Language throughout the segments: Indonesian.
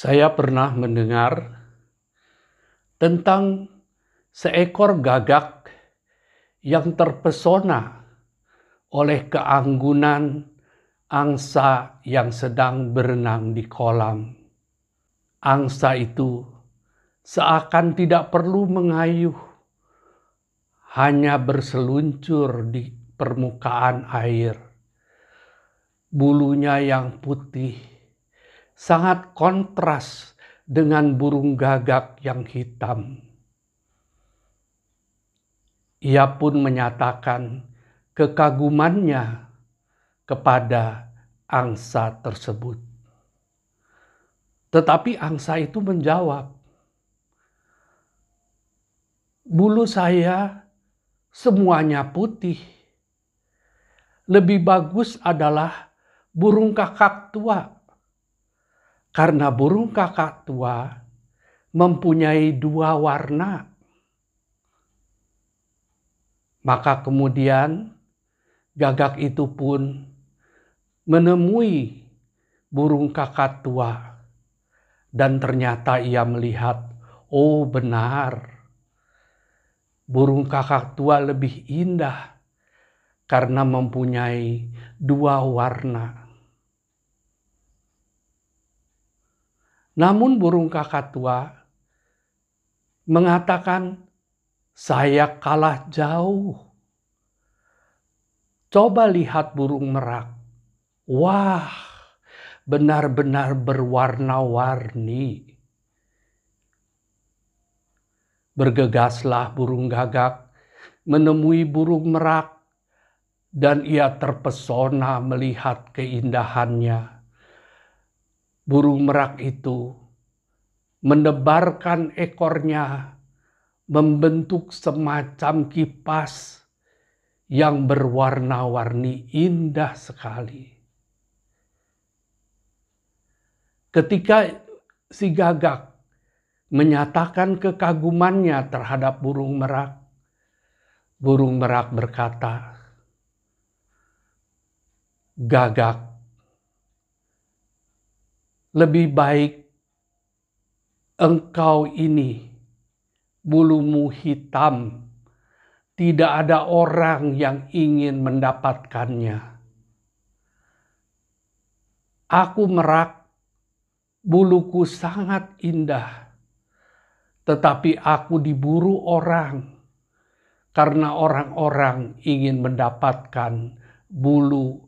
Saya pernah mendengar tentang seekor gagak yang terpesona oleh keanggunan angsa yang sedang berenang di kolam. Angsa itu seakan tidak perlu mengayuh, hanya berseluncur di permukaan air. Bulunya yang putih sangat kontras dengan burung gagak yang hitam. Ia pun menyatakan kekagumannya kepada angsa tersebut. Tetapi angsa itu menjawab, "Bulu saya semuanya putih. Lebih bagus adalah burung kakak tua, karena burung kakak tua mempunyai dua warna." Maka kemudian gagak itu pun menemui burung kakak tua, dan ternyata ia melihat, oh benar, burung kakak tua lebih indah karena mempunyai dua warna. Namun, burung kakak tua mengatakan, "Saya kalah jauh." Coba lihat burung merak Wah, benar-benar berwarna-warni. Bergegaslah burung gagak menemui burung merak, dan ia terpesona melihat keindahannya. Burung merak itu menebarkan ekornya, membentuk semacam kipas yang berwarna-warni indah sekali. Ketika si gagak menyatakan kekagumannya terhadap burung merak, burung merak berkata, "Gagak, lebih baik engkau ini bulumu hitam, tidak ada orang yang ingin mendapatkannya. Aku merak buluku sangat indah, tetapi aku diburu orang karena orang-orang ingin mendapatkan bulu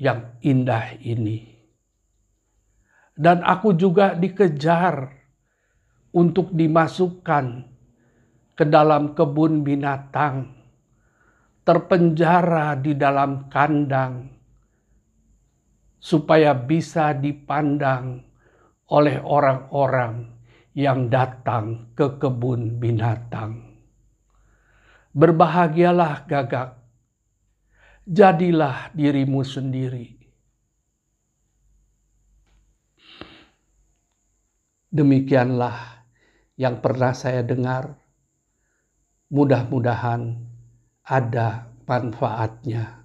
yang indah ini. Dan aku juga dikejar untuk dimasukkan ke dalam kebun binatang, terpenjara di dalam kandang, supaya bisa dipandang oleh orang-orang yang datang ke kebun binatang. Berbahagialah gagak, jadilah dirimu sendiri. Demikianlah yang pernah saya dengar. Mudah-mudahan ada manfaatnya.